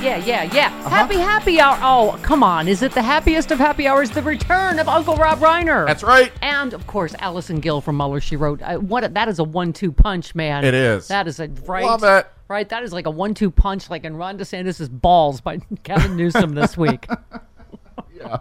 Yeah, yeah, yeah. Happy happy hour. Oh, come on. Is it the happiest of happy hours? The return of Uncle Rob Reiner. That's right. And of course, Allison Gill from Mueller. She wrote. Uh, what? A, that is a one-two punch, man. It is. That is a right. Love it. Right. That is like a one-two punch, like in Ron DeSantis' balls by Gavin Newsom this week. Yeah.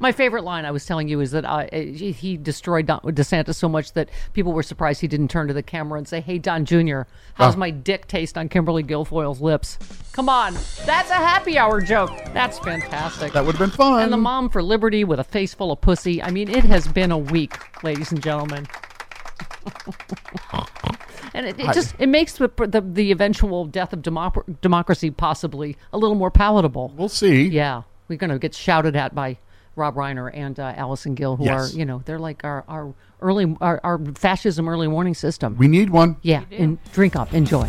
My favorite line I was telling you is that uh, he destroyed Don, DeSantis so much that people were surprised he didn't turn to the camera and say, "Hey, Don Jr., how's Oh. my dick taste on Kimberly Guilfoyle's lips?" Come on, that's a happy hour joke. That's fantastic. That would have been fun. and the mom for liberty with a face full of pussy. I mean, it has been a week, ladies and gentlemen. and it, it just it makes the, the the eventual death of democ- democracy possibly a little more palatable. We'll see. Yeah, we're going to get shouted at by Rob Reiner and uh, Allison Gill, who Yes. are you know they're like our our early our, our fascism early warning system. We need one. yeah, and drink up, enjoy.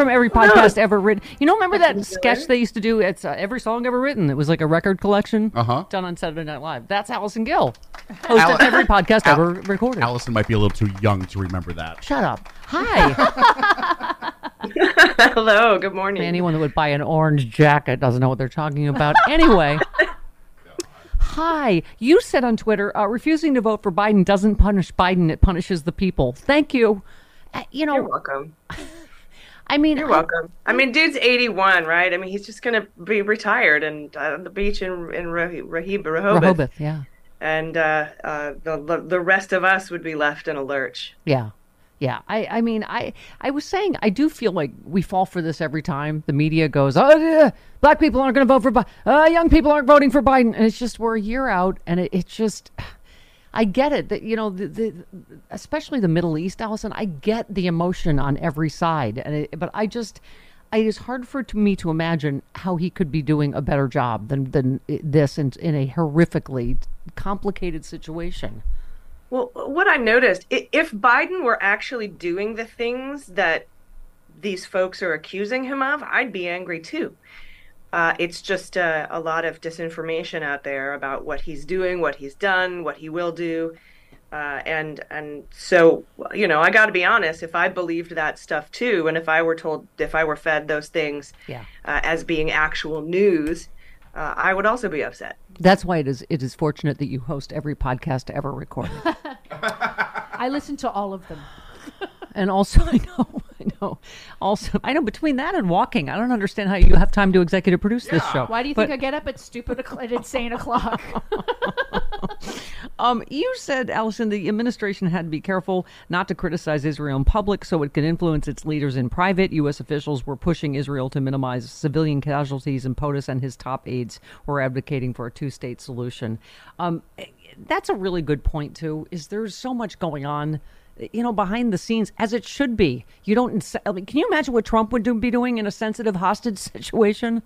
From every podcast ever written. You know, remember that sketch they used to do? It's uh, every song ever written. It was like a record collection Uh-huh. done on Saturday Night Live. That's Allison Gill. Host of every podcast Al- ever recorded. Allison might be a little too young to remember that. Shut up. Hi. Hello, good morning. Anyone that would buy an orange jacket doesn't know what they're talking about. Anyway. Hi. You said on Twitter, uh, refusing to vote for Biden doesn't punish Biden, it punishes the people. Thank you. Uh, you know, You're welcome. I mean, You're welcome. I mean, dude's 81, right? I mean, he's just gonna be retired and uh, on the beach in in Rahib, Rehoboth, Rehoboth, yeah. and uh, uh, the the- the rest of us would be left in a lurch. Yeah. Yeah. I, I mean, I, I was saying, I do feel like we fall for this every time. The media goes, oh, yeah, black people aren't going to vote for Biden. Uh, young people aren't voting for Biden. And it's just, we're a year out. And it, it's just, I get it that, you know, the, the, especially the Middle East, Allison, I get the emotion on every side. And it, but I just, it is hard for me to imagine how he could be doing a better job than than this in, in a horrifically complicated situation. Well, what I noticed, if Biden were actually doing the things that these folks are accusing him of, I'd be angry too. Uh, it's just uh, a lot of disinformation out there about what he's doing, what he's done, what he will do, uh, and and so you know, I got to be honest. If I believed that stuff too, and if I were told, if I were fed those things Yeah. uh, as being actual news, uh, I would also be upset. That's why it is it is fortunate that you host every podcast ever recorded. I listen to all of them. and also, I know, I know. Also, I know between that and walking, I don't understand how you have time to executive produce this show. Why do you think I get up at stupid at insane o'clock? Um, you said, Allison, the administration had to be careful not to criticize Israel in public so it could influence its leaders in private. U.S. officials were pushing Israel to minimize civilian casualties, and POTUS and his top aides were advocating for a two state solution. Um, that's a really good point, too, is there's so much going on. You know, behind the scenes, as it should be. You don't. I mean, can you imagine what Trump would do, be doing in a sensitive hostage situation?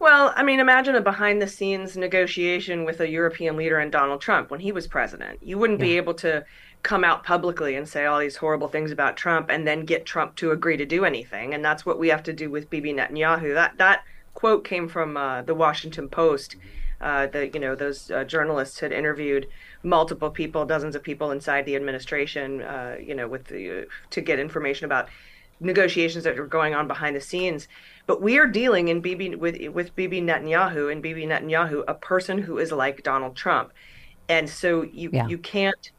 Well, I mean, imagine a behind the scenes negotiation with a European leader and Donald Trump when he was president. You wouldn't be able to come out publicly and say all these horrible things about Trump and then get Trump to agree to do anything. And that's what we have to do with Bibi Netanyahu. That that quote came from uh, the Washington Post. Uh, the you know those uh, journalists had interviewed multiple people, dozens of people inside the administration, uh, you know, with the to get information about negotiations that are going on behind the scenes. But we are dealing in Bibi with with Bibi Netanyahu and Bibi Netanyahu, a person who is like Donald Trump, and so you Yeah. you can't,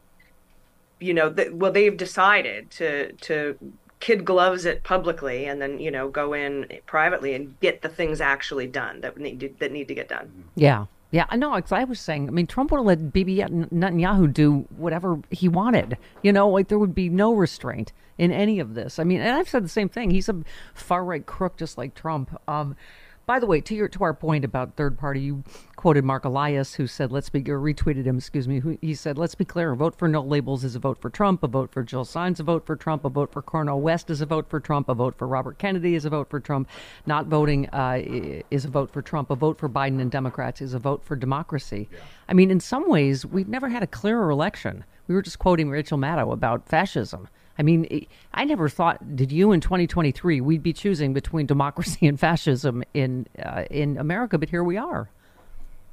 you know, th- well they've decided to to kid gloves it publicly and then you know go in privately and get the things actually done that need to, that need to get done. Yeah. Yeah, I know. 'cause I was saying, I mean, Trump would have let Bibi Netanyahu do whatever he wanted. You know, like there would be no restraint in any of this. I mean, and I've said the same thing. He's a far right crook, just like Trump. Um, by the way, to your to our point about third party, you quoted Mark Elias, who said, "Let's be," or retweeted him. Excuse me. Who, he said, "Let's be clear: a vote for no labels is a vote for Trump. A vote for Jill Stein is a vote for Trump. A vote for Cornel West is a vote for Trump. A vote for Robert Kennedy is a vote for Trump. Not voting uh, is a vote for Trump. A vote for Biden and Democrats is a vote for democracy." I mean, in some ways, we've never had a clearer election. We were just quoting Rachel Maddow about fascism. I mean, I never thought. Did you in 2023 we'd be choosing between democracy and fascism in uh, in America? But here we are.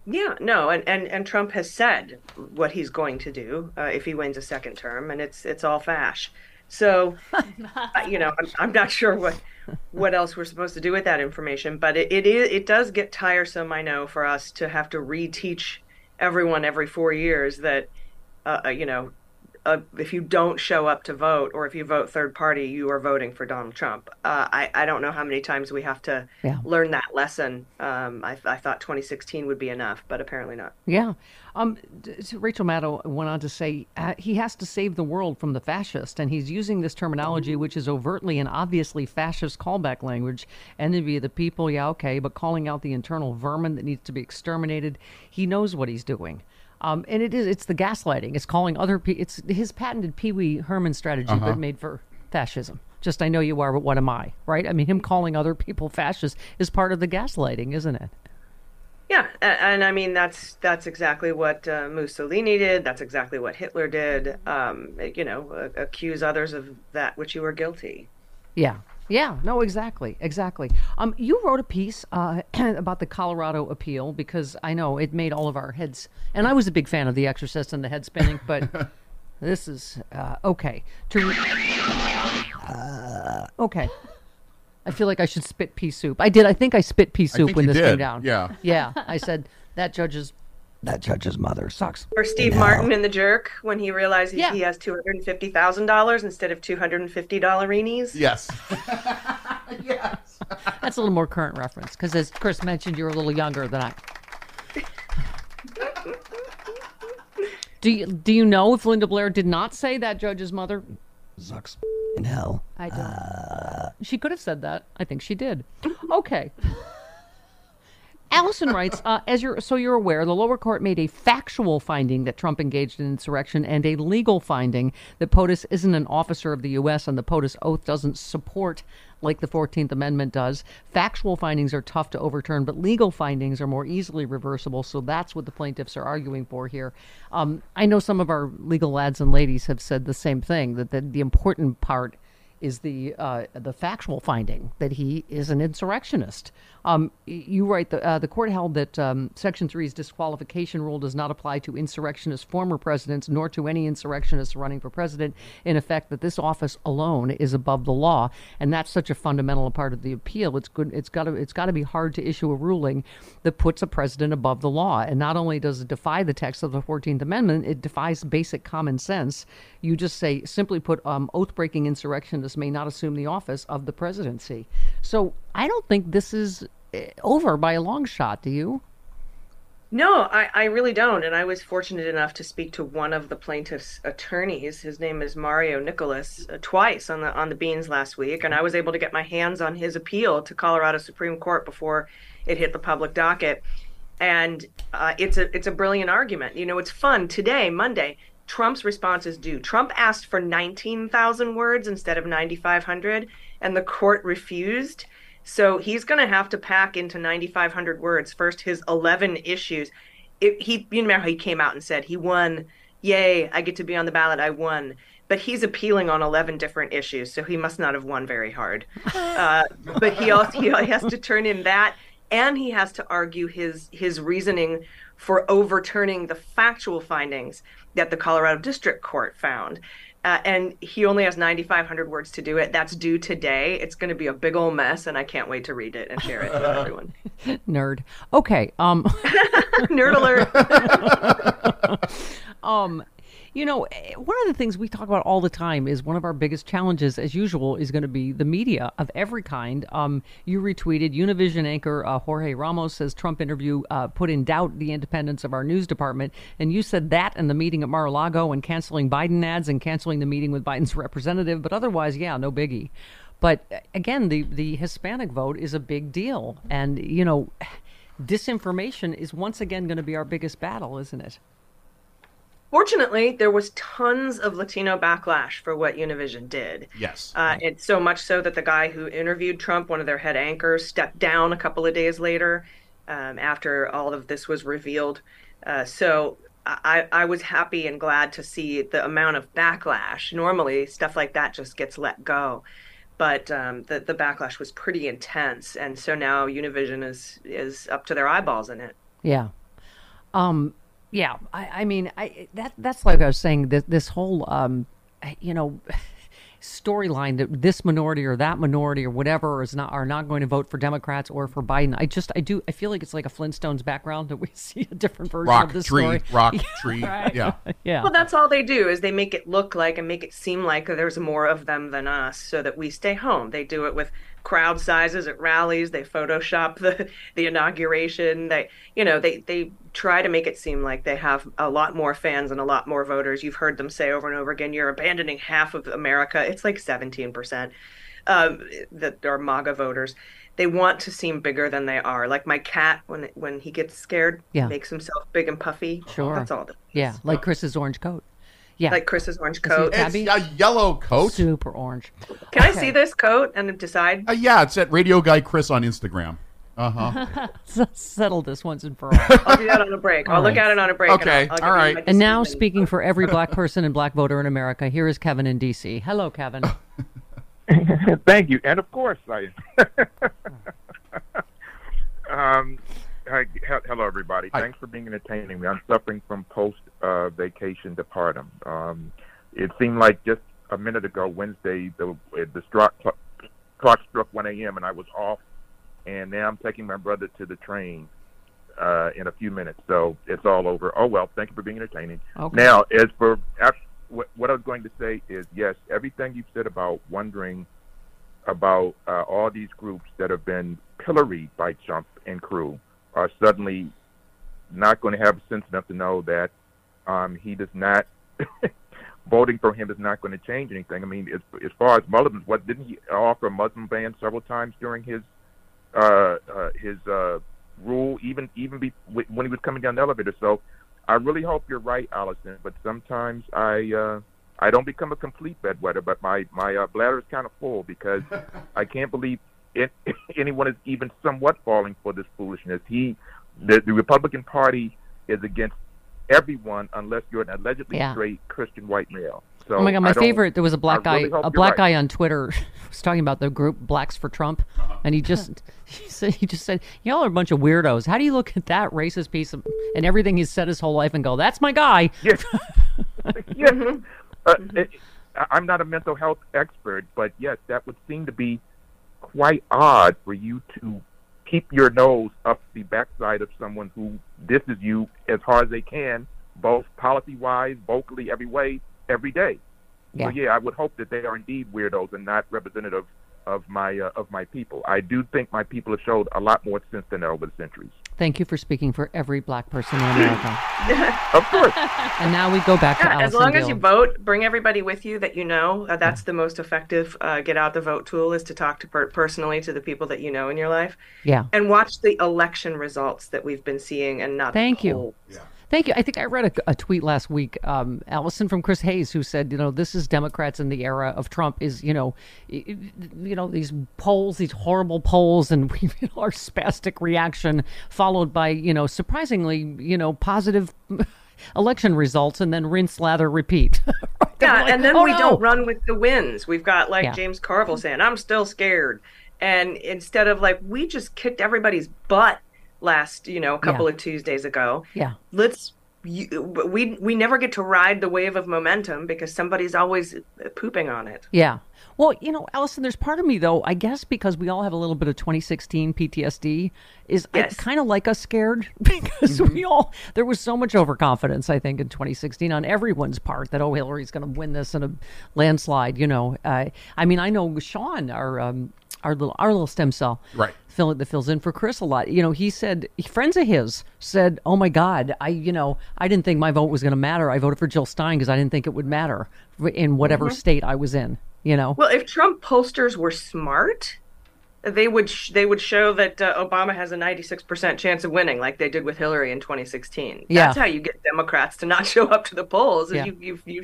Yeah, no, and, and, and Trump has said what he's going to do uh, if he wins a second term, and it's it's all fash. So, you know, I'm, I'm not sure what what else we're supposed to do with that information, but it, it is it does get tiresome. I know for us to have to reteach everyone every four years that uh, uh, you know uh, if you don't show up to vote or if you vote third party, you are voting for Donald Trump. Uh, I, I don't know how many times we have to Yeah. learn that lesson. Um, I, I thought 2016 would be enough, but apparently not. Yeah. Um, Rachel Maddow went on to say uh, he has to save the world from the fascist, and he's using this terminology, which is overtly and obviously fascist callback language. Enemy of the people, yeah, okay, but calling out the internal vermin that needs to be exterminated. He knows what he's doing. Um, and it is it's the gaslighting. It's calling other people. It's his patented Pee Wee Herman strategy, but made for fascism. Just I know you are, but what am I? Right? I mean, him calling other people fascists is part of the gaslighting, isn't it? Yeah, and, and I mean that's that's exactly what uh, Mussolini did. That's exactly what Hitler did. Um, you know, uh, accuse others of that which you were guilty. Yeah. Yeah, no, exactly, exactly. Um, you wrote a piece uh, about the Colorado appeal because I know it made all of our heads, and I was a big fan of The Exorcist and the head spinning, but this is uh, okay. To uh, okay, I feel like I should spit pea soup. I did. I think I spit pea soup when this came down. yeah. yeah. I said that judge's that judge's mother sucks. Or Steve Martin in The Jerk when he realizes Yeah. he has two hundred and fifty thousand dollars instead of two hundred and fifty dollarinis. Yes. Yes. That's a little more current reference because, as Chris mentioned, you're a little younger than I. Do you do you know if Linda Blair did not say that judge's mother sucks in hell? I don't. Uh, she could have said that. I think she did. Okay. Allison writes, uh, as you're so you're aware, the lower court made a factual finding that Trump engaged in insurrection and a legal finding that POTUS isn't an officer of the U.S. and the POTUS oath doesn't support like the 14th Amendment does. Factual findings are tough to overturn, but legal findings are more easily reversible. So that's what the plaintiffs are arguing for here. Um, I know some of our legal lads and ladies have said the same thing that the, the important part is the uh, the factual finding that he is an insurrectionist. Um, you write the uh, the court held that um, Section 3's disqualification rule does not apply to insurrectionist former presidents nor to any insurrectionist running for president. In effect, that this office alone is above the law, and that's such a fundamental part of the appeal. It's good. It's got to it's got to be hard to issue a ruling that puts a president above the law. And not only does it defy the text of the Fourteenth Amendment, it defies basic common sense. You just say simply put, um, oath breaking insurrectionists may not assume the office of the presidency. So I don't think this is eh, over by a long shot. Do you? No, I, I really don't. And I was fortunate enough to speak to one of the plaintiff's attorneys. His name is Mario Nicolais, uh, twice on the on the beans last week, and I was able to get my hands on his appeal to Colorado Supreme Court before it hit the public docket. And uh, it's a it's a brilliant argument. You know, it's fun today, Monday. Trump's response is due. Trump asked for 19,000 words instead of 9,500, and the court refused. So he's going to have to pack into 9,500 words first his 11 issues. It, he, you know how he came out and said he won. Yay! I get to be on the ballot. I won. But he's appealing on 11 different issues, so he must not have won very hard. Uh, but he also he has to turn in that, and he has to argue his his reasoning for overturning the factual findings that the Colorado District Court found. Uh, and he only has 9,500 words to do it. That's due today. It's going to be a big old mess, and I can't wait to read it and share it with everyone. Nerd. Okay. Um. Nerd alert. um. You know, eh, one of the things we talk about all the time is one of our biggest challenges, as usual, is going to be the media of every kind. Um, you retweeted Univision anchor uh, Jorge Ramos says Trump interview uh, put in doubt the independence of our news department, and you said that in the meeting at Mar-a-Lago and canceling Biden ads and canceling the meeting with Biden's representative. But otherwise, yeah, no biggie. But eh, again, the the Hispanic vote is a big deal, and you know, disinformation is once again going to be our biggest battle, isn't it? Fortunately, there was tons of Latino backlash for what Univision did. Yes. Uh, it's so much so that the guy who interviewed Trump, one of their head anchors, stepped down a couple of days later um, after all of this was revealed. Uh, so I, I was happy and glad to see the amount of backlash. Normally, stuff like that just gets let go. But um, the, the backlash was pretty intense. And so now Univision is, is up to their eyeballs in it. Yeah. Um, yeah, I, I mean, I that that's like I was saying. This this whole, um, you know, storyline that this minority or that minority or whatever is not are not going to vote for Democrats or for Biden. I just I do I feel like it's like a Flintstones background that we see a different version rock, of the tree, story. Rock tree, right. yeah, yeah. Well, that's all they do is they make it look like and make it seem like there's more of them than us, so that we stay home. They do it with crowd sizes at rallies. They Photoshop the the inauguration. They you know they they try to make it seem like they have a lot more fans and a lot more voters. You've heard them say over and over again, "You're abandoning half of America." It's like 17 percent um, that are MAGA voters. They want to seem bigger than they are. Like my cat, when when he gets scared, yeah. makes himself big and puffy. Sure, that's all. Yeah, like Chris's orange coat. Yeah, like Chris's orange coat. It's a yellow coat, super orange. Can okay. I see this coat and decide? Uh, yeah, it's at Radio Guy Chris on Instagram. Uh huh. Settle this once and for all. I'll do that on a break. I'll all look right. at it on a break. Okay. I'll, I'll all right. And now, speaking for every black person and black voter in America, here is Kevin in D.C. Hello, Kevin. Thank you, and of course I. um, hi, hello, everybody. Hi. Thanks for being entertaining me. I'm suffering from post uh, vacation departum. Um, it seemed like just a minute ago, Wednesday, the the struck, clock struck 1 a.m. and I was off and now I'm taking my brother to the train uh, in a few minutes. So it's all over. Oh well, thank you for being entertaining. Okay. Now, as for what, what I was going to say is yes, everything you've said about wondering about uh, all these groups that have been pilloried by Trump and crew are suddenly not going to have sense enough to know that um, he does not. voting for him is not going to change anything. I mean, as, as far as Muslims, what didn't he offer a Muslim ban several times during his uh, uh, his uh, rule, even even be, when he was coming down the elevator. So I really hope you're right, Allison. But sometimes I uh, I don't become a complete bedwetter, but my my uh, bladder is kind of full because I can't believe it, anyone is even somewhat falling for this foolishness. He, the, the Republican Party, is against everyone unless you're an allegedly Yeah. straight Christian white male. So oh my god, my favorite. There was a black I really guy, hope a black right. guy on Twitter, was talking about the group Blacks for Trump, uh-huh. and he just he said he just said y'all are a bunch of weirdos. How do you look at that racist piece of and everything he's said his whole life and go, that's my guy? Yes. yes. Mm-hmm. Uh, mm-hmm. it, I'm not a mental health expert, but yes, that would seem to be quite odd for you to keep your nose up the backside of someone who disses you as hard as they can, both policy wise, vocally, every way, every day. Yeah. So yeah, I would hope that they are indeed weirdos and not representative of my uh, of my people. I do think my people have showed a lot more sense than that over the centuries. Thank you for speaking for every black person in America. Of course. and now we go back to Yeah, as Allison long as you vote, bring everybody with you that you know. Uh, that's the most effective uh, get out the vote tool is to talk to per- personally to the people that you know in your life Yeah. and watch the election results that we've been seeing and not. the Thank you. polls. Thank you. I think I read a, a tweet last week, um, Allison from Chris Hayes, who said, you know, this is Democrats in the era of Trump. Is you know, you know these polls, these horrible polls, and we, you know, our spastic reaction followed by you know surprisingly you know positive election results, and then rinse, lather, repeat. Yeah, like, and then "Oh, we no." don't run with the wins. We've got like Yeah. James Carville saying, "I'm still scared," and instead of like we just kicked everybody's butt last, you know, a couple Yeah. of Tuesdays ago. Yeah. Let's. You, we we never get to ride the wave of momentum because somebody's always pooping on it. Yeah. Well, you know, Allison, there's part of me though, I guess because we all have a little bit of 2016 PTSD, is Yes. I kind of like us scared because we all there was so much overconfidence, I think, in 2016 on everyone's part that oh Hillary's going to win this in a landslide. You know, uh, I mean, I know Sean, our um, our little our little stem cell, Right. Fill, that fills in for Chris a lot. You know, he said friends of his said, "Oh my God, I you know I didn't think my vote was going to matter. I voted for Jill Stein because I didn't think it would matter in whatever Mhm. state I was in." You know, Well, if Trump pollsters were smart, they would sh- they would show that uh, Obama has a 96% chance of winning, like they did with Hillary in 2016. Yeah. That's how you get Democrats to not show up to the polls. Is Yeah. you, you you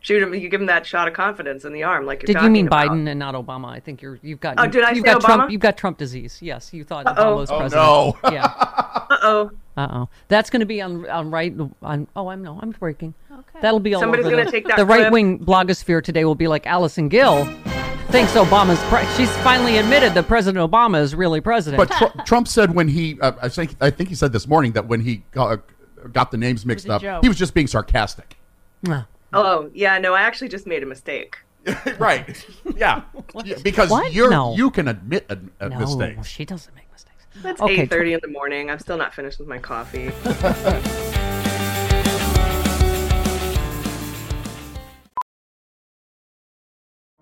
shoot them, you give them that shot of confidence in the arm, like you're Did you mean about. Biden and not Obama? I think you're you've got Oh, did I you've say got Trump Obama? you've got Trump disease. Yes, you thought Uh-oh. Obama was Oh, president. no. yeah. Uh oh. Uh oh. That's going to be on on right on. Oh, I'm no, I'm breaking. Okay. That'll be all Somebody's over gonna the, take that the right wing blogosphere today. Will be like Allison Gill thinks Obama's. Pre- she's finally admitted that President Obama is really president. But Tr- Trump said when he, uh, I think, I think he said this morning that when he got, got the names mixed up, joke. he was just being sarcastic. Oh yeah, no, I actually just made a mistake. right? Yeah. Yeah, because What? you're No. you can admit a, a no, mistake. she doesn't make mistakes. It's Okay, 8:30 in the morning. I'm still not finished with my coffee.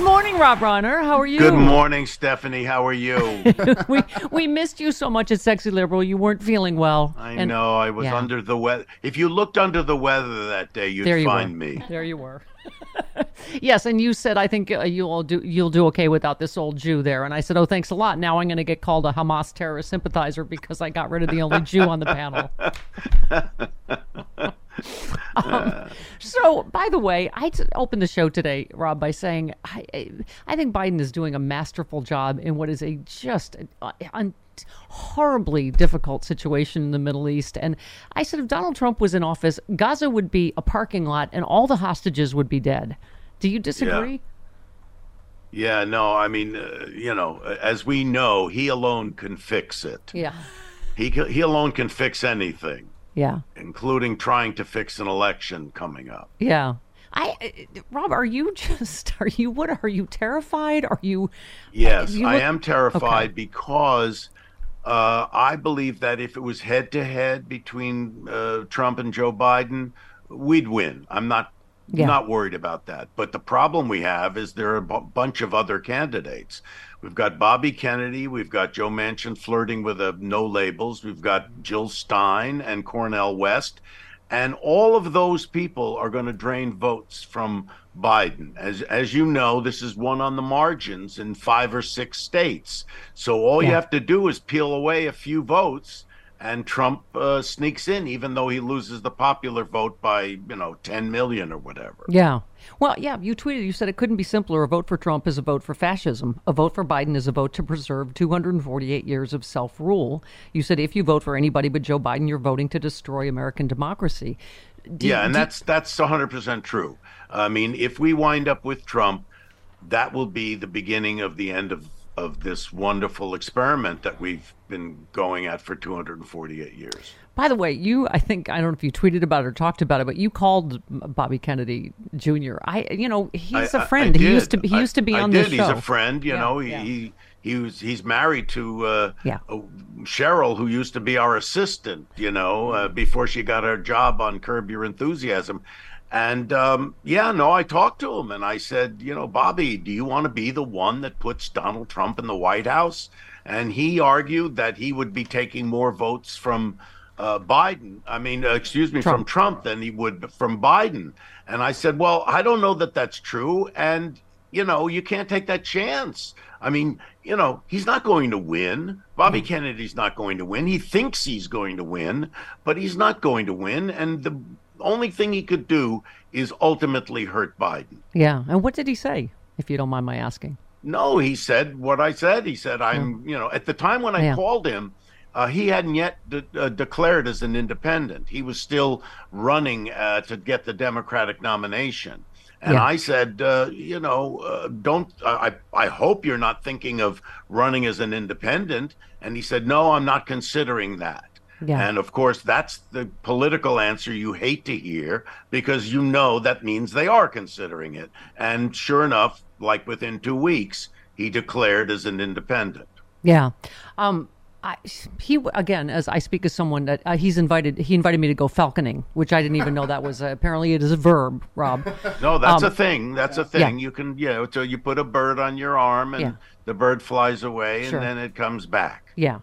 Good morning, Rob Reiner. How are you? Good morning, Stephanie. How are you? we we missed you so much at Sexy Liberal. You weren't feeling well. I And- know I was yeah. under the weather. If you looked under the weather that day, you'd you find were. me. There you were. yes, and you said I think uh, you'll do you'll do okay without this old Jew there, and I said, oh, thanks a lot. Now I'm going to get called a Hamas terrorist sympathizer because I got rid of the only Jew on the panel. um, so, by the way, I t- opened the show today, Rob, by saying I, I I think Biden is doing a masterful job in what is a just uh, un- horribly difficult situation in the Middle East. And I said, if Donald Trump was in office, Gaza would be a parking lot, and all the hostages would be dead. Do you disagree? Yeah, no, I mean, uh, you know, as we know, he alone can fix it. Yeah. He he alone can fix anything, Yeah. including trying to fix an election coming up. Yeah. I, uh, Rob, are you just, are you, what, are you terrified? Are you, Yes, you I am terrified Okay. because uh, I believe that if it was head to head between uh, Trump and Joe Biden, we'd win. I'm not Yeah. Not worried about that. But the problem we have is there are a b- bunch of other candidates. We've got Bobby Kennedy. We've got Joe Manchin flirting with a no labels. We've got Jill Stein and Cornel West. And all of those people are going to drain votes from Biden. As as you know, this is one on the margins in five or six states. So all yeah. you have to do is peel away a few votes and Trump uh, sneaks in, even though he loses the popular vote by you know 10 million or whatever. Yeah. Well, yeah, you tweeted, you said it couldn't be simpler. A vote for Trump is a vote for fascism. A vote for Biden is a vote to preserve 248 years of self rule. You said if you vote for anybody but Joe Biden, you're voting to destroy American democracy. Do, yeah, and do, that's that's 100% true. I mean, if we wind up with Trump, that will be the beginning of the end of of this wonderful experiment that we've been going at for 248 years. By the way, you I think I don't know if you tweeted about it or talked about it, but you called Bobby Kennedy Jr. I you know he's I, a friend. he used to he used to be I, on this show. He's a friend. You yeah, know he, yeah. he he was he's married to uh, yeah. Uh, Cheryl, who used to be our assistant. You know, uh, before she got her job on Curb Your Enthusiasm. And um, yeah, no, I talked to him and I said, you know, Bobby, do you want to be the one that puts Donald Trump in the White House? And he argued that he would be taking more votes from uh, Biden, I mean, uh, excuse me, Trump. from Trump than he would from Biden. And I said, well, I don't know that that's true. And, you know, you can't take that chance. I mean, you know, he's not going to win. Bobby mm. Kennedy's not going to win. He thinks he's going to win, but he's not going to win. And the only thing he could do is ultimately hurt Biden. Yeah. And what did he say, if you don't mind my asking? No, he said what I said. He said, I'm, you know, at the time when I yeah. called him, uh, he hadn't yet de- uh, declared as an independent. He was still running uh, to get the Democratic nomination. And yeah. I said, uh, you know, uh, don't. I I hope you're not thinking of running as an independent. And he said, no, I'm not considering that. Yeah. And of course, that's the political answer you hate to hear because you know that means they are considering it. And sure enough, like within two weeks, he declared as an independent. Yeah. Um, I, he again, as I speak as someone that uh, he's invited, he invited me to go falconing, which I didn't even know that was. Uh, apparently, it is a verb, Rob. No, that's um, a thing. That's a thing. Yeah. You can, you know, so you put a bird on your arm and yeah. the bird flies away sure. and then it comes back. Yeah,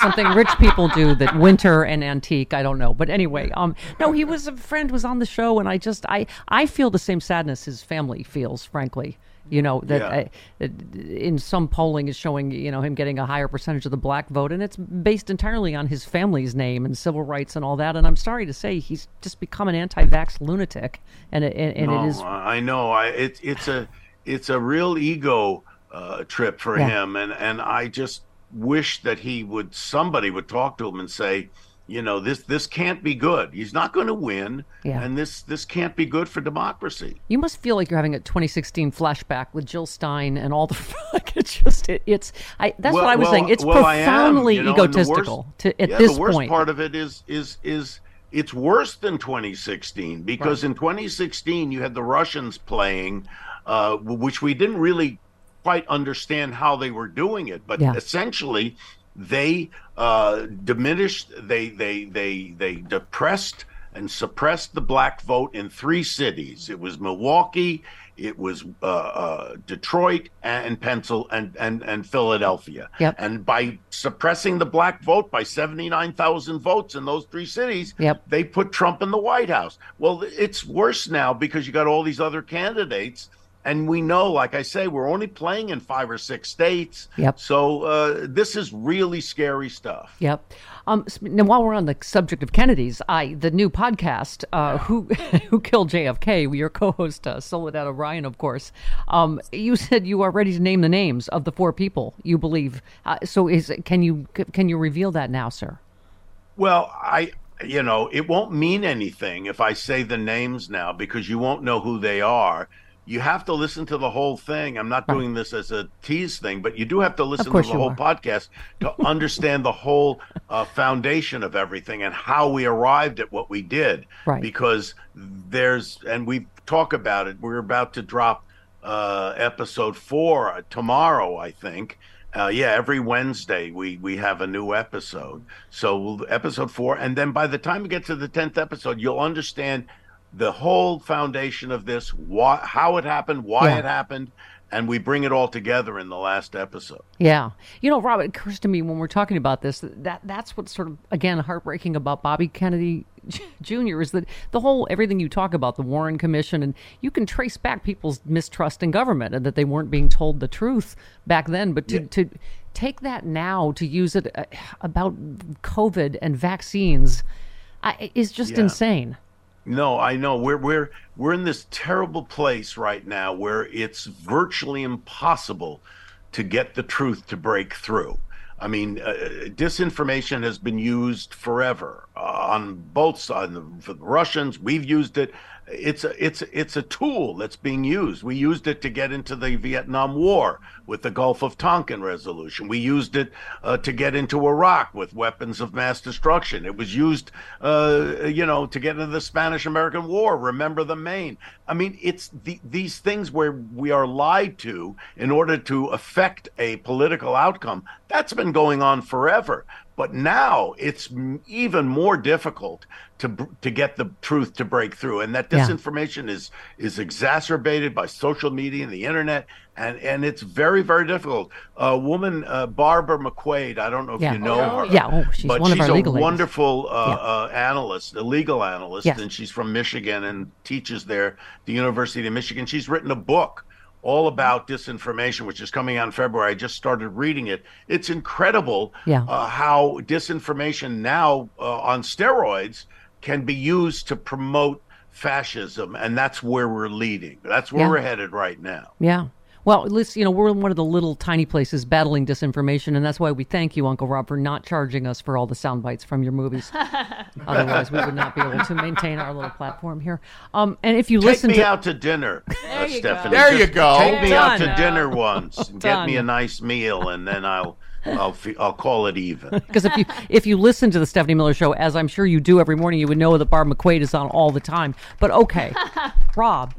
something rich people do that winter and antique. I don't know, but anyway, um, no, he was a friend was on the show, and I just I I feel the same sadness his family feels, frankly you know that, yeah. uh, in some polling is showing you know him getting a higher percentage of the black vote and it's based entirely on his family's name and civil rights and all that and i'm sorry to say he's just become an anti-vax lunatic and it, and, no, it is i know i it's it's a it's a real ego uh, trip for yeah. him and and i just wish that he would somebody would talk to him and say you know this this can't be good. He's not going to win yeah. and this this can't be good for democracy. You must feel like you're having a 2016 flashback with jill stein and all the like it's just it, it's i that's well, what i was well, saying. It's well, profoundly you know, egotistical worst, to, at yeah, this the worst point. part of it is is is it's worse than 2016 because right. in 2016 you had the russians playing uh, which we didn't really quite understand how they were doing it but yeah. essentially they uh, diminished, they they they they depressed and suppressed the black vote in three cities. It was Milwaukee, it was uh, uh, Detroit, and Pencil and and and Philadelphia. Yep. And by suppressing the black vote by seventy nine thousand votes in those three cities, yep. they put Trump in the White House. Well, it's worse now because you got all these other candidates and we know, like I say, we're only playing in five or six states. Yep. So uh, this is really scary stuff. Yep. Um, now, while we're on the subject of Kennedys, I the new podcast, uh, who who killed JFK? Your co-host uh, Soledad O'Brien, of course. Um, you said you are ready to name the names of the four people you believe. Uh, so, is can you can you reveal that now, sir? Well, I you know it won't mean anything if I say the names now because you won't know who they are you have to listen to the whole thing. I'm not doing this as a tease thing, but you do have to listen to the whole are. podcast to understand the whole uh, foundation of everything and how we arrived at what we did. Right. Because there's, and we talk about it. We're about to drop uh, episode four tomorrow, I think. Uh, yeah, every Wednesday we we have a new episode. So episode four, and then by the time we get to the tenth episode, you'll understand the whole foundation of this, why, how it happened, why Yeah. it happened, and we bring it all together in the last episode. Yeah. You know, Rob, it occurs to me when we're talking about this that that's what's sort of again heartbreaking about Bobby Kennedy Jr. is that the whole everything you talk about the Warren Commission and you can trace back people's mistrust in government and that they weren't being told the truth back then, but to to take that now to use it uh, about COVID and vaccines I, is just Yeah. insane. No, I know we're we're we're in this terrible place right now where it's virtually impossible to get the truth to break through. I mean, uh, disinformation has been used forever uh, on both sides. For the Russians, we've used it. It's a it's it's a tool that's being used. We used it to get into the Vietnam War with the Gulf of Tonkin resolution. We used it uh, to get into Iraq with weapons of mass destruction. It was used, uh, you know, to get into the Spanish-American War. Remember the Maine. I mean, it's the, these things where we are lied to in order to affect a political outcome. That's been going on forever. But now it's even more difficult to to get the truth to break through, and that Yeah. disinformation is is exacerbated by social media and the internet, and and it's very very difficult. A woman, uh, Barbara McQuade, I don't know if Yeah. you know Oh, her, yeah. Oh, she's but one of she's our a wonderful uh, Yeah. uh, analyst, a legal analyst, Yes. and she's from Michigan and teaches there, the University of Michigan. She's written a book all about disinformation, which is coming out in February. I just started reading it. It's incredible Yeah. uh, how disinformation now uh, on steroids can be used to promote fascism, and that's where we're leading. That's where Yeah. we're headed right now. Yeah. Well, at least, you know, we're in one of the little tiny places battling disinformation, and that's why we thank you, Uncle Rob, for not charging us for all the sound bites from your movies. Otherwise, we would not be able to maintain our little platform here. Um, and if you Take listen me to out to dinner, uh, you go. Stephanie. There you go. Take me out to dinner once. and Get me a nice meal, and then I'll I'll fe- I'll call it even. because if you if you listen to the Stephanie Miller show, as I'm sure you do every morning, you would know that Barb McQuade is on all the time. But okay, Rob,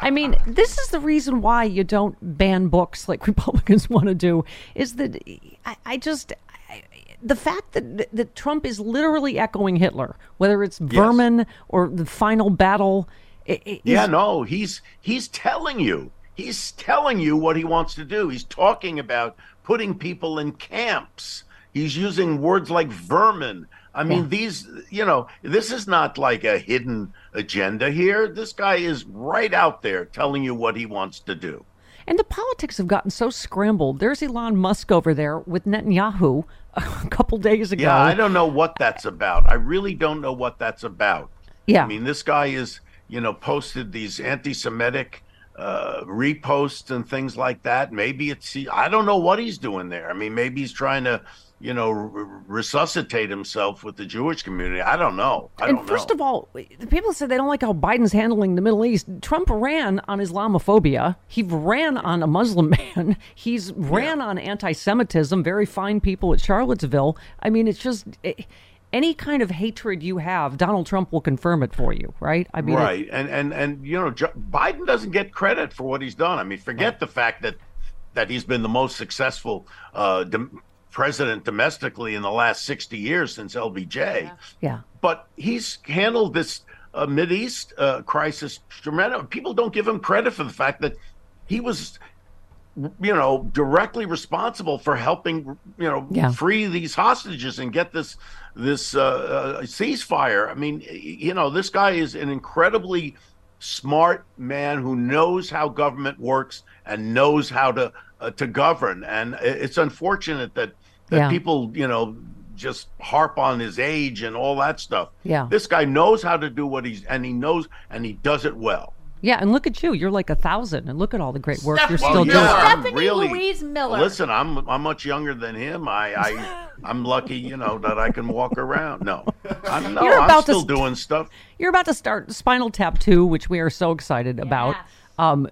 I mean, this is the reason why you don't ban books like Republicans want to do. Is that I, I just. I, the fact that that Trump is literally echoing Hitler, whether it's vermin or the final battle, i- i- Yeah, no, he's he's telling you. He's telling you what he wants to do. He's talking about putting people in camps. He's using words like vermin. I mean, Yeah. these, you know, this is not like a hidden agenda here. This guy is right out there telling you what he wants to do. And the politics have gotten so scrambled. There's Elon Musk over there with Netanyahu a couple days ago. Yeah, I don't know what that's about. I really don't know what that's about. Yeah. I mean, this guy is, you know, posted these anti-Semitic uh, reposts and things like that. Maybe it's he, I don't know what he's doing there. I mean, maybe he's trying to, you know, r- resuscitate himself with the Jewish community. I don't know. I and don't first know. of all, the people said they don't like how Biden's handling the Middle East. Trump ran on Islamophobia. He ran on a Muslim man. He's ran on anti-Semitism. Very fine people at Charlottesville. I mean, it's just eh, any kind of hatred you have, Donald Trump will confirm it for you, right? I mean, it- right, and and and you know, Jo- Biden doesn't get credit for what he's done. I mean, forget the fact that that he's been the most successful uh, dom- president domestically in the last sixty years since LBJ. yeah. But he's handled this uh, Mid East uh, crisis tremendous. People don't give him credit for the fact that he was, you know, directly responsible for helping, you know, Yeah. free these hostages and get this this uh, uh, ceasefire. I mean, you know, this guy is an incredibly smart man who knows how government works and knows how to uh, to govern. And it's unfortunate that that Yeah. people, you know, just harp on his age and all that stuff. Yeah. This guy knows how to do what he's and he knows and he does it well. Yeah, and look at you. You're like a thousand, and look at all the great work you're Well, still yeah, doing. I'm Stephanie really- Louise Miller. Listen, I'm I'm much younger than him. I, I I'm lucky, you know, that I can walk around. No, I'm no, You're I'm about to still st- doing stuff. You're about to start Spinal Tap 2, which we are so excited about. Um,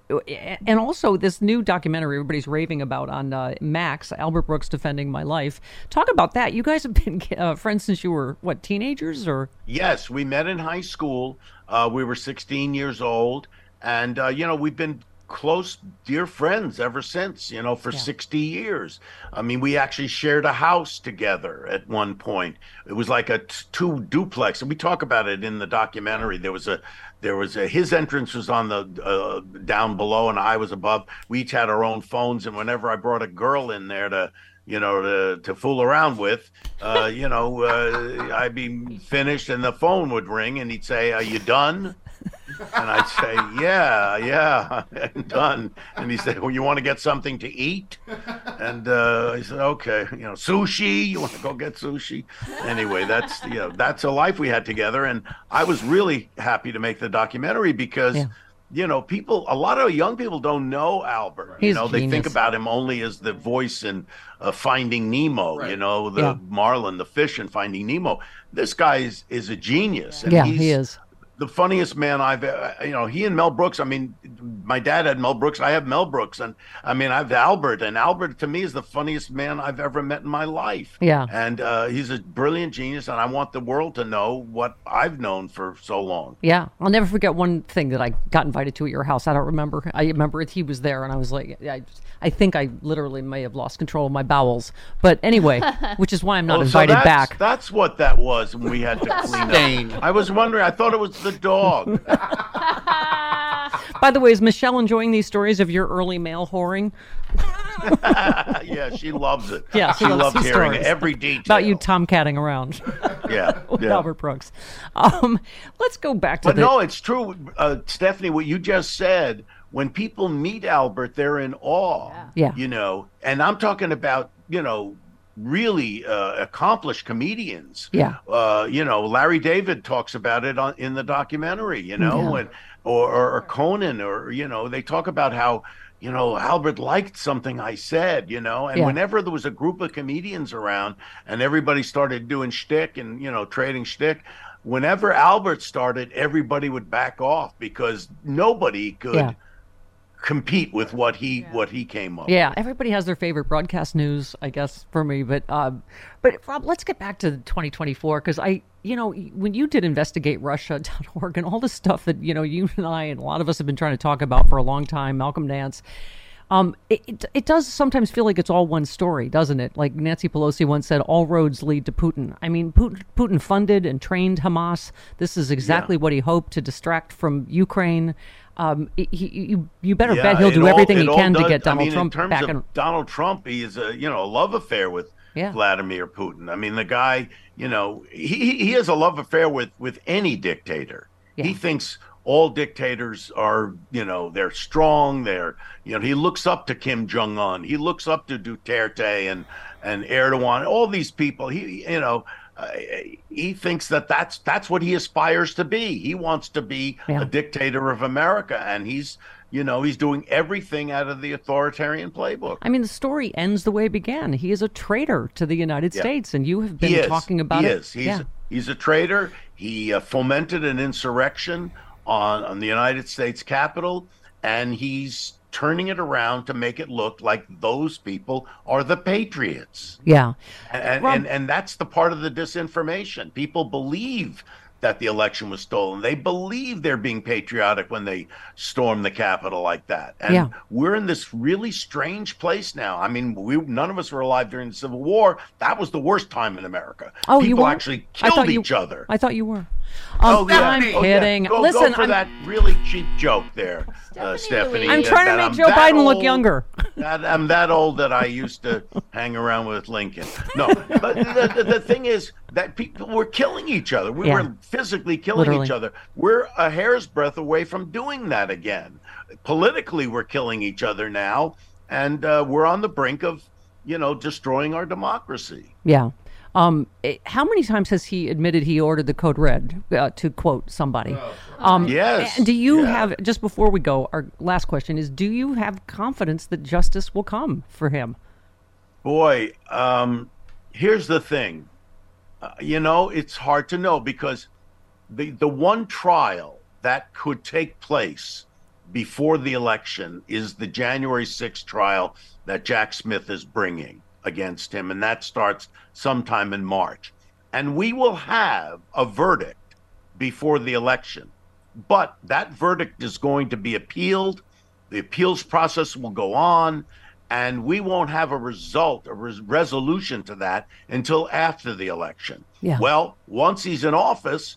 and also this new documentary everybody's raving about on uh, Max, Albert Brooks Defending My Life. Talk about that. You guys have been uh, friends since you were, what, teenagers or? Yes, we met in high school. Uh, we were 16 years old, and uh, you know we've been close, dear friends ever since. You know, for 60 years. I mean, we actually shared a house together at one point. It was like a t- two duplex, and we talk about it in the documentary. There was a there was a, his entrance was on the uh, down below, and I was above. We each had our own phones, and whenever I brought a girl in there to you know, to, to fool around with, uh, you know, uh, I'd be finished and the phone would ring and he'd say, Are you done? And I'd say, Yeah, yeah, I'm done. And he said, Well, you want to get something to eat? And uh, I said, Okay, you know, sushi, you want to go get sushi? Anyway, that's, you know, that's a life we had together. And I was really happy to make the documentary because. Yeah you know, people, a lot of young people don't know Albert. He's you know, they genius. think about him only as the voice in uh, Finding Nemo, Right. you know, the Yeah. Marlin, the fish in Finding Nemo. This guy is, is a genius. And Yeah, he is. The funniest man I've, uh, you know, he and Mel Brooks. I mean, my dad had Mel Brooks. I have Mel Brooks, and I mean, I've Albert, and Albert to me is the funniest man I've ever met in my life. Yeah. and uh, he's a brilliant genius, and I want the world to know what I've known for so long. Yeah, I'll never forget one thing that I got invited to at your house. I don't remember. I remember it. He was there, and I was like, I, I think I literally may have lost control of my bowels. But anyway, which is why I'm not Oh, so invited that's, back. That's what that was when we had to clean Stain. up. I was wondering. I thought it was the dog. By the way, is Michelle enjoying these stories of your early male whoring? yeah, she loves it. Yeah, she, she loves loves hearing stories. every detail About you tomcatting around Yeah, with yeah. Albert Brooks. Um, let's go back to But the. no, it's true, uh, Stephanie. What you just said. When people meet Albert, they're in awe. Yeah. You know, and I'm talking about you know really uh, accomplished comedians. Yeah. Uh, you know, Larry David talks about it on, in the documentary. You know, Yeah. and or, or or Conan, or you know, they talk about how. You know, Albert liked something I said, you know, and Yeah. whenever there was a group of comedians around and everybody started doing shtick and, you know, trading shtick, whenever Albert started, everybody would back off because nobody could Yeah. Compete with what he what he came up. Yeah, everybody has their favorite broadcast news, I guess, for me. But um, but Rob, let's get back to 2024 because I, you know, when you did investigate Russia.org and all the stuff that you know you and I and a lot of us have been trying to talk about for a long time, Malcolm Nance. Um, it, it it does sometimes feel like it's all one story, doesn't it? Like Nancy Pelosi once said, "All roads lead to Putin." I mean, Putin, Putin funded and trained Hamas. This is exactly what he hoped to distract from Ukraine. Um, he, you you better Yeah, bet he'll do all- everything he can to get Donald I mean, Trump in terms back of in. Donald Trump, he is a you know a love affair with Yeah. Vladimir Putin. I mean, the guy, you know, he he- has a love affair with with any dictator. He thinks all dictators are, you know, they're strong. They're, you know, he looks up to Kim Jong Un. He looks up to Duterte and and Erdogan. All these people. He, you know. Uh, he thinks that that's that's what he aspires to be. He wants to be Yeah. a dictator of America, and he's you know he's doing everything out of the authoritarian playbook. I mean, the story ends the way it began. He is a traitor to the United Yeah. States, and you have been talking about he it. Is. He's yeah. he's a traitor. He uh, fomented an insurrection on on the United States Capitol, and he's turning it around to make it look like those people are the patriots. yeah. And, and and that's the part of the disinformation. People believe that the election was stolen. They believe they're being patriotic when they storm the Capitol like that. And Yeah. we're in this really strange place now. I mean, we none of us were alive during the Civil War. That was the worst time in America. Oh, you People were? actually killed you- each other. I thought you were. Um, I'm Oh, yeah. kidding. Go, Listen, go for I'm, that really cheap joke there, uh, Stephanie. I'm that- trying to make I'm Joe that Biden look younger. that I'm that old that I used to hang around with Lincoln. No, but the, the, the thing is that people were killing each other. We Yeah. were physically killing Literally. each other. We're a hair's breadth away from doing that again. Politically, we're killing each other now, and uh, we're on the brink of, you know, destroying our democracy. Yeah. Um, eh, how many times has he admitted he ordered the code red, uh, to quote somebody? Um, Yes, Do you yeah. have, just before we go, our last question is do you have confidence that justice will come for him? Boy, um, here's the thing. Uh, you know, it's hard to know because the the one trial that could take place before the election is the January 6th trial that Jack Smith is bringing against him, and that starts sometime in March. And we will have a verdict before the election. But that verdict is going to be appealed. The appeals process will go on, and we won't have a result, a res- resolution to that until after the election. Yeah. Well, once he's in office,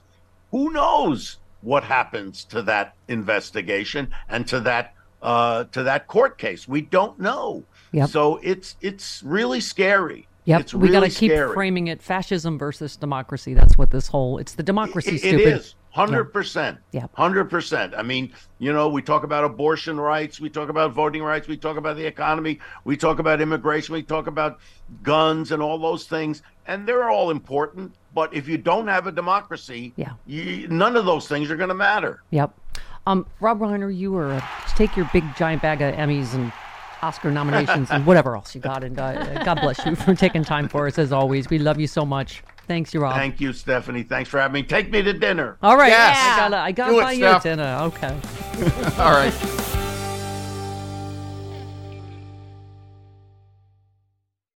who knows what happens to that investigation and to that uh, to that court case. We don't know. Yep. So it's it's really scary. Yep, It's we got to keep scary. framing it fascism versus democracy. That's what this whole it's the democracy It- stupid. It is hundred percent. Yeah. hundred percent. I mean, you know, we talk about abortion rights, we talk about voting rights, we talk about the economy, we talk about immigration, we talk about guns and all those things, and they're all important. But if you don't have a democracy, Yeah. you, none of those things are going to matter. Yep. Um, Rob Reiner, you were uh, take your big giant bag of Emmys and Oscar nominations and whatever else you got, and uh, God bless you for taking time for us as always. We love you so much. Thanks, you Rob. Thank you, Stephanie. Thanks for having me. Take me to dinner. All right, Yes. I gotta, I gotta Do it, buy you dinner. Okay. All right.